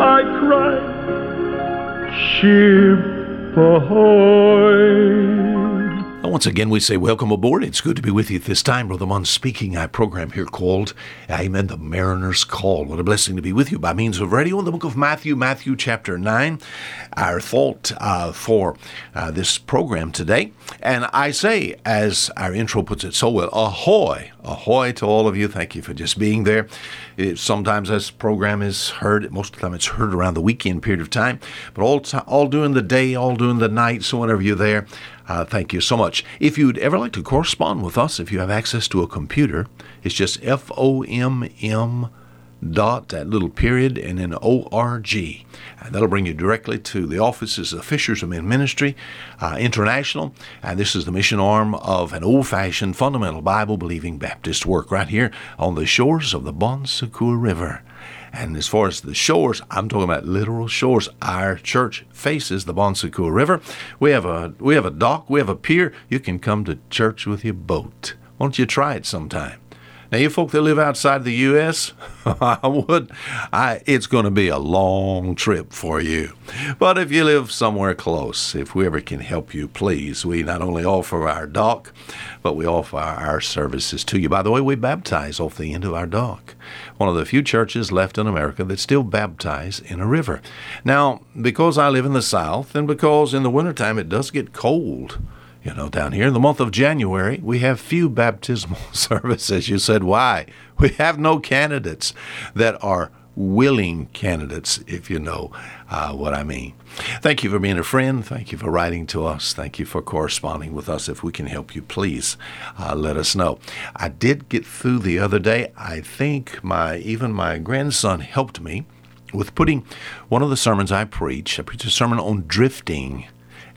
I cried, Ship ahoy! Once again, we say welcome aboard. It's good to be with you at this time. Brother Munn speaking. Our program here called Amen, the Mariner's Call. What a blessing to be with you by means of radio in the book of Matthew, Matthew chapter 9. Our thought uh, for uh, this program today. And I say, as our intro puts it so well, ahoy, ahoy to all of you. Thank you for just being there. It, sometimes this program is heard, most of the time it's heard around the weekend period of time, but all, t- all during the day, all during the night. So whenever you're there, uh, thank you so much. If you'd ever like to correspond with us, if you have access to a computer, it's just F O M M dot that little period and then O-R-G. And that'll bring you directly to the offices of Fishers of Men Ministry uh, International. And this is the mission arm of an old-fashioned fundamental Bible-believing Baptist work right here on the shores of the Bon Secour River. And as far as the shores, I'm talking about literal shores. Our church faces the Bon Secour River. We have a we have a dock, we have a pier. You can come to church with your boat. Why don't you try it sometime? Now, you folk that live outside the U.S., I would, I, it's going to be a long trip for you. But if you live somewhere close, if we ever can help you, please, we not only offer our dock, but we offer our services to you. By the way, we baptize off the end of our dock. One of the few churches left in America that still baptize in a river. Now, because I live in the South, and because in the wintertime it does get cold, you know, down here in the month of January, we have few baptismal services. You said, why? We have no candidates that are willing candidates, if you know uh, what I mean. Thank you for being a friend. Thank you for writing to us. Thank you for corresponding with us. If we can help you, please uh, let us know. I did get through the other day. I think my even my grandson helped me with putting one of the sermons I preach. I preach a sermon on drifting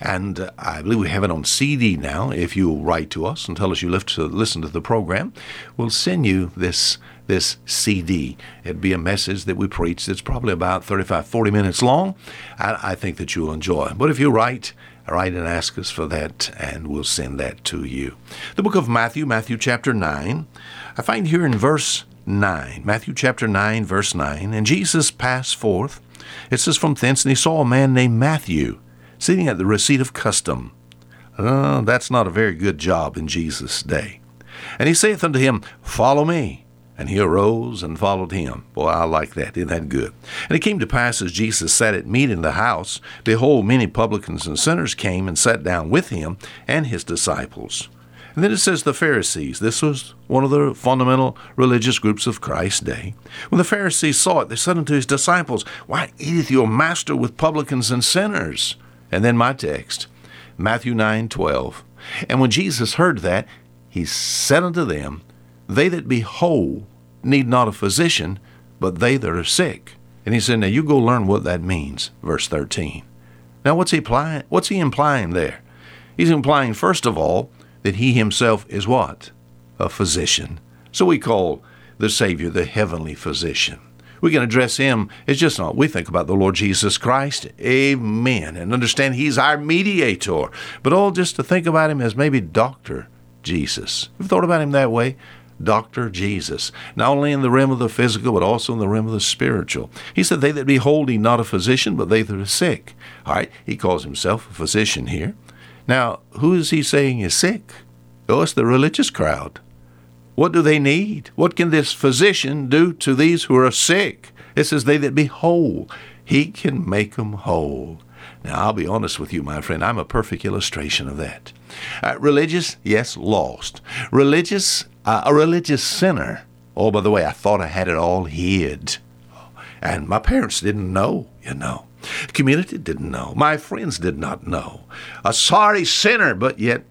and uh, I believe we have it on CD now. If you write to us and tell us you live to listen to the program, we'll send you this this CD. It'd be a message that we preach that's probably about 35, 40 minutes long. I, I think that you'll enjoy. But if you write, write and ask us for that, and we'll send that to you. The book of Matthew, Matthew chapter 9. I find here in verse 9, Matthew chapter 9, verse 9, and Jesus passed forth. It says, From thence, and he saw a man named Matthew sitting at the receipt of custom. Uh, that's not a very good job in Jesus' day. And he saith unto him, Follow me. And he arose and followed him. Boy, I like that. Isn't that good? And it came to pass as Jesus sat at meat in the house, behold, many publicans and sinners came and sat down with him and his disciples. And then it says the Pharisees. This was one of the fundamental religious groups of Christ's day. When the Pharisees saw it, they said unto his disciples, Why eateth your master with publicans and sinners? And then my text, Matthew 9 12. And when Jesus heard that, he said unto them, They that be whole need not a physician, but they that are sick. And he said, Now you go learn what that means, verse 13. Now what's he implying? What's he implying there? He's implying, first of all, that he himself is what? A physician. So we call the Savior the heavenly physician. We can address him as just not. We think about the Lord Jesus Christ. Amen. And understand he's our mediator. But all just to think about him as maybe Dr. Jesus. You've thought about him that way? Dr. Jesus, not only in the realm of the physical, but also in the realm of the spiritual. He said, They that behold thee, not a physician, but they that are sick. All right, he calls himself a physician here. Now, who is he saying is sick? Oh, it's the religious crowd. What do they need? What can this physician do to these who are sick? It says, They that be whole. He can make them whole. Now, I'll be honest with you, my friend, I'm a perfect illustration of that. Uh, religious, yes, lost. Religious, uh, a religious sinner. Oh, by the way, I thought I had it all hid. And my parents didn't know, you know. Community didn't know. My friends did not know. A sorry sinner, but yet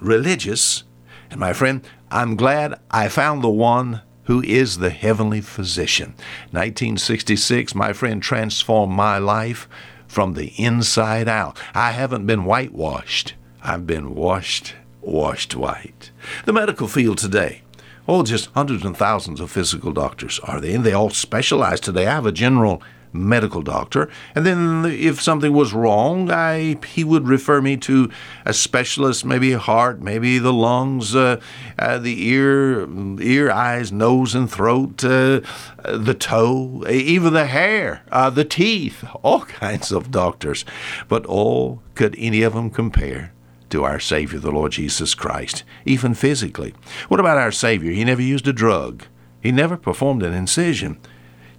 religious. And my friend, I'm glad I found the one who is the heavenly physician. 1966, my friend transformed my life from the inside out. I haven't been whitewashed. I've been washed, washed white. The medical field today, oh, just hundreds and thousands of physical doctors are they, and they all specialize today. I have a general medical doctor. And then if something was wrong, I he would refer me to a specialist, maybe heart, maybe the lungs, uh, uh, the ear, ear, eyes, nose, and throat, uh, the toe, even the hair, uh, the teeth, all kinds of doctors. But all could any of them compare? To our Savior, the Lord Jesus Christ, even physically. What about our Savior? He never used a drug. He never performed an incision.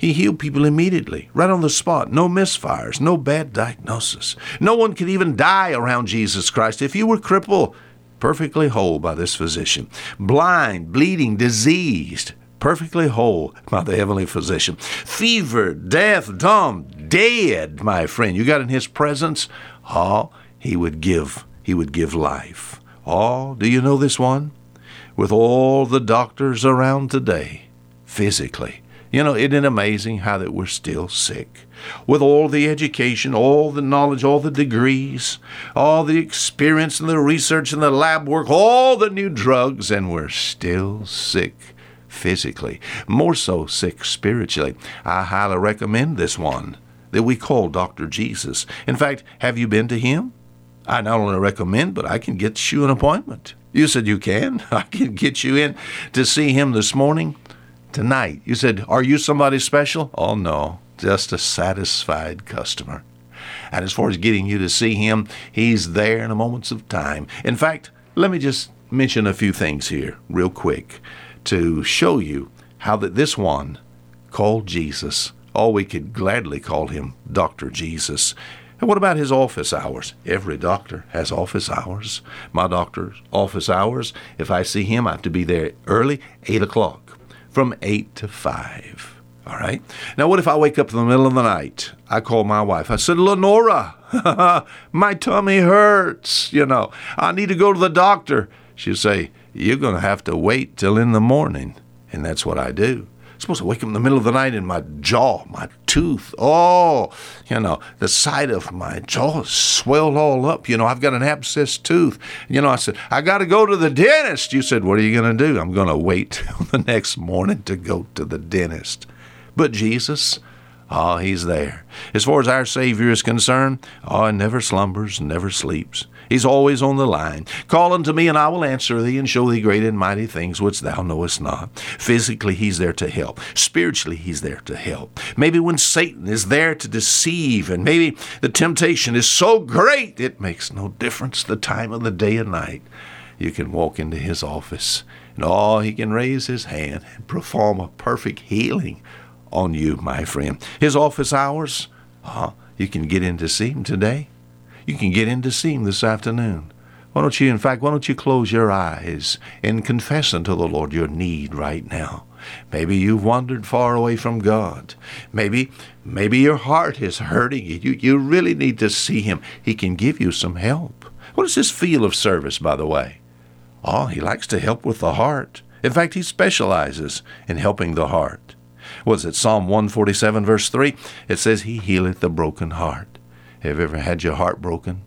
He healed people immediately, right on the spot. No misfires, no bad diagnosis. No one could even die around Jesus Christ. If you were crippled, perfectly whole by this physician, blind, bleeding, diseased, perfectly whole by the heavenly physician, fever, deaf, dumb, dead, my friend. You got in his presence, oh, he would give, he would give life. Oh, do you know this one? With all the doctors around today, physically, you know, isn't it amazing how that we're still sick? With all the education, all the knowledge, all the degrees, all the experience and the research and the lab work, all the new drugs, and we're still sick physically, more so sick spiritually. I highly recommend this one that we call Dr. Jesus. In fact, have you been to him? I not only recommend, but I can get you an appointment. You said you can. I can get you in to see him this morning tonight. You said, Are you somebody special? Oh, no, just a satisfied customer. And as far as getting you to see him, he's there in the moments of time. In fact, let me just mention a few things here, real quick, to show you how that this one called Jesus, oh, we could gladly call him Dr. Jesus. And what about his office hours? Every doctor has office hours. My doctor's office hours, if I see him, I have to be there early, 8 o'clock from 8 to 5. All right? Now, what if I wake up in the middle of the night? I call my wife. I said, Lenora, my tummy hurts. You know, I need to go to the doctor. She'll say, You're going to have to wait till in the morning. And that's what I do supposed to wake up in the middle of the night and my jaw, my tooth, oh, you know, the side of my jaw swelled all up. You know, I've got an abscess tooth. You know, I said, I got to go to the dentist. You said, What are you going to do? I'm going to wait till the next morning to go to the dentist. But Jesus, oh, he's there. As far as our Savior is concerned, oh, he never slumbers, never sleeps. He's always on the line. Call unto me, and I will answer thee, and show thee great and mighty things which thou knowest not. Physically, He's there to help. Spiritually, He's there to help. Maybe when Satan is there to deceive, and maybe the temptation is so great, it makes no difference the time of the day and night. You can walk into His office, and oh, He can raise His hand and perform a perfect healing on you, my friend. His office hours, uh, you can get in to see Him today. You can get in to see him this afternoon. Why don't you, in fact, why don't you close your eyes and confess unto the Lord your need right now? Maybe you've wandered far away from God. Maybe, maybe your heart is hurting you. You, you really need to see Him. He can give you some help. What is this feel of service, by the way? Oh, He likes to help with the heart. In fact, He specializes in helping the heart. Was it Psalm 147, verse 3? It says, He healeth the broken heart. Have you ever had your heart broken?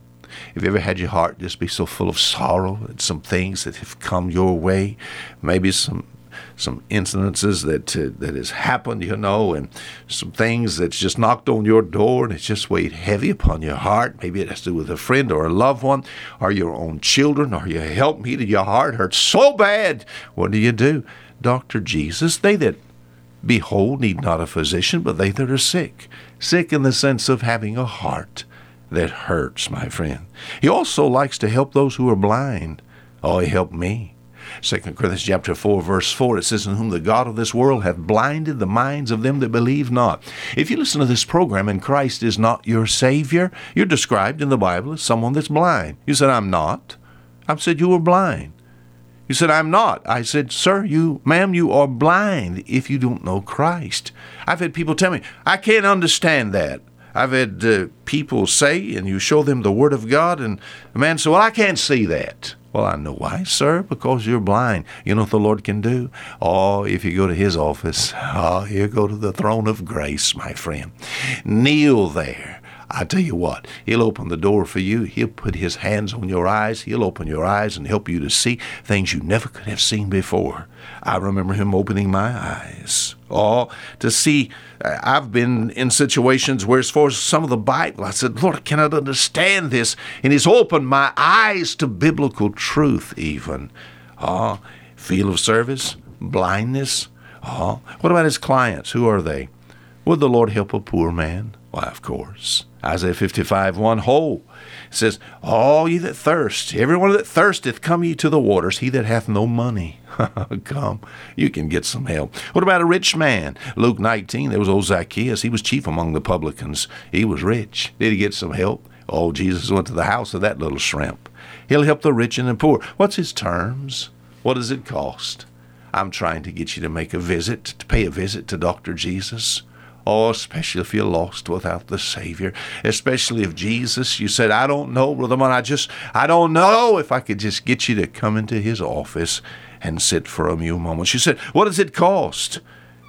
Have you ever had your heart just be so full of sorrow at some things that have come your way? Maybe some some incidences that uh, that has happened, you know, and some things that's just knocked on your door and it's just weighed heavy upon your heart. Maybe it has to do with a friend or a loved one, or your own children, or your help me to your heart hurts so bad. What do you do? Doctor Jesus, they that behold need not a physician, but they that are sick sick in the sense of having a heart that hurts, my friend. He also likes to help those who are blind. Oh, he helped me. 2 Corinthians chapter 4, verse 4, it says, In whom the God of this world hath blinded the minds of them that believe not. If you listen to this program and Christ is not your Savior, you're described in the Bible as someone that's blind. You said, I'm not. I've said you were blind. He said, I'm not. I said, Sir, you, ma'am, you are blind if you don't know Christ. I've had people tell me, I can't understand that. I've had uh, people say, and you show them the Word of God, and the man said, Well, I can't see that. Well, I know why, sir, because you're blind. You know what the Lord can do? Oh, if you go to His office, oh, you go to the throne of grace, my friend. Kneel there. I tell you what, He'll open the door for you. He'll put His hands on your eyes. He'll open your eyes and help you to see things you never could have seen before. I remember Him opening my eyes. Oh, to see, uh, I've been in situations where, as far as some of the Bible, I said, Lord, I cannot understand this. And He's opened my eyes to biblical truth, even. Oh, field of service, blindness. Oh, what about His clients? Who are they? Would the Lord help a poor man? Why, of course. Isaiah 55, 1 whole. It says, All ye that thirst, everyone that thirsteth, come ye to the waters. He that hath no money, come, you can get some help. What about a rich man? Luke 19, there was old Zacchaeus. He was chief among the publicans. He was rich. Did he get some help? Oh, Jesus went to the house of that little shrimp. He'll help the rich and the poor. What's his terms? What does it cost? I'm trying to get you to make a visit, to pay a visit to Dr. Jesus. Oh, especially if you're lost without the Savior. Especially if Jesus, you said, I don't know, Brother Munn, I just, I don't know if I could just get you to come into his office and sit for a few moments. You said, What does it cost?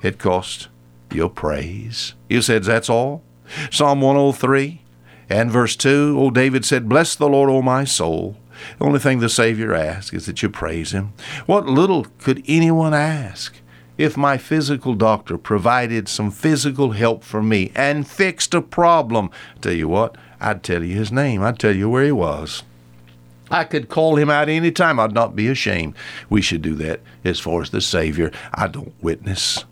It costs your praise. You said, That's all? Psalm 103 and verse 2, old David said, Bless the Lord, O my soul. The only thing the Savior asks is that you praise him. What little could anyone ask? If my physical doctor provided some physical help for me and fixed a problem, tell you what, I'd tell you his name. I'd tell you where he was. I could call him out any time. I'd not be ashamed. We should do that as far as the Savior. I don't witness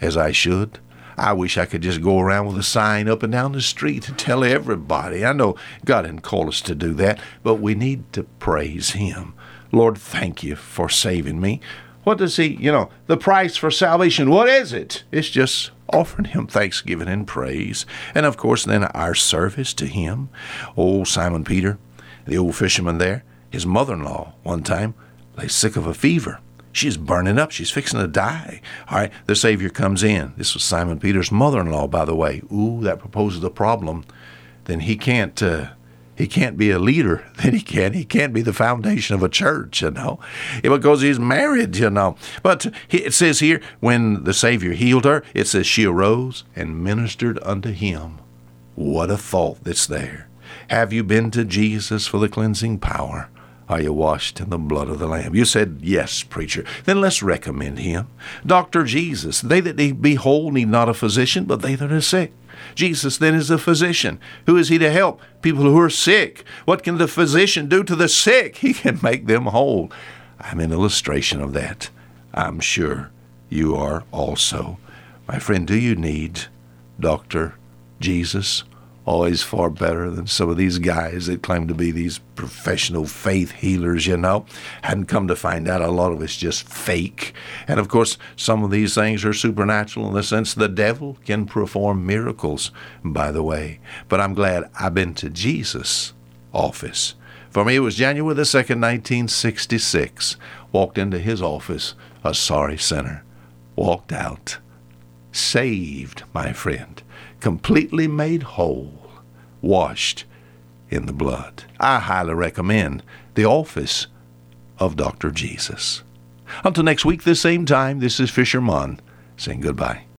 as I should. I wish I could just go around with a sign up and down the street and tell everybody. I know God didn't call us to do that, but we need to praise Him. Lord, thank you for saving me. What does he, you know, the price for salvation, what is it? It's just offering him thanksgiving and praise. And of course, then our service to him. Old Simon Peter, the old fisherman there, his mother in law, one time, lay sick of a fever. She's burning up. She's fixing to die. All right, the Savior comes in. This was Simon Peter's mother in law, by the way. Ooh, that proposes a problem. Then he can't. Uh, he can't be a leader. Then he can. He can't be the foundation of a church, you know, because he's married, you know. But it says here, when the Savior healed her, it says she arose and ministered unto him. What a thought that's there. Have you been to Jesus for the cleansing power? Are you washed in the blood of the Lamb? You said, Yes, preacher. Then let's recommend him. Dr. Jesus, they that be whole need not a physician, but they that are sick. Jesus then is a physician. Who is he to help? People who are sick. What can the physician do to the sick? He can make them whole. I'm an illustration of that. I'm sure you are also. My friend, do you need Dr. Jesus? Always far better than some of these guys that claim to be these professional faith healers, you know. Hadn't come to find out a lot of it's just fake. And of course, some of these things are supernatural in the sense the devil can perform miracles, by the way. But I'm glad I've been to Jesus' office. For me, it was January the 2nd, 1966. Walked into his office, a sorry sinner. Walked out. Saved, my friend completely made whole, washed in the blood. I highly recommend the office of Dr. Jesus. Until next week, the same time, this is Fisher Munn saying goodbye.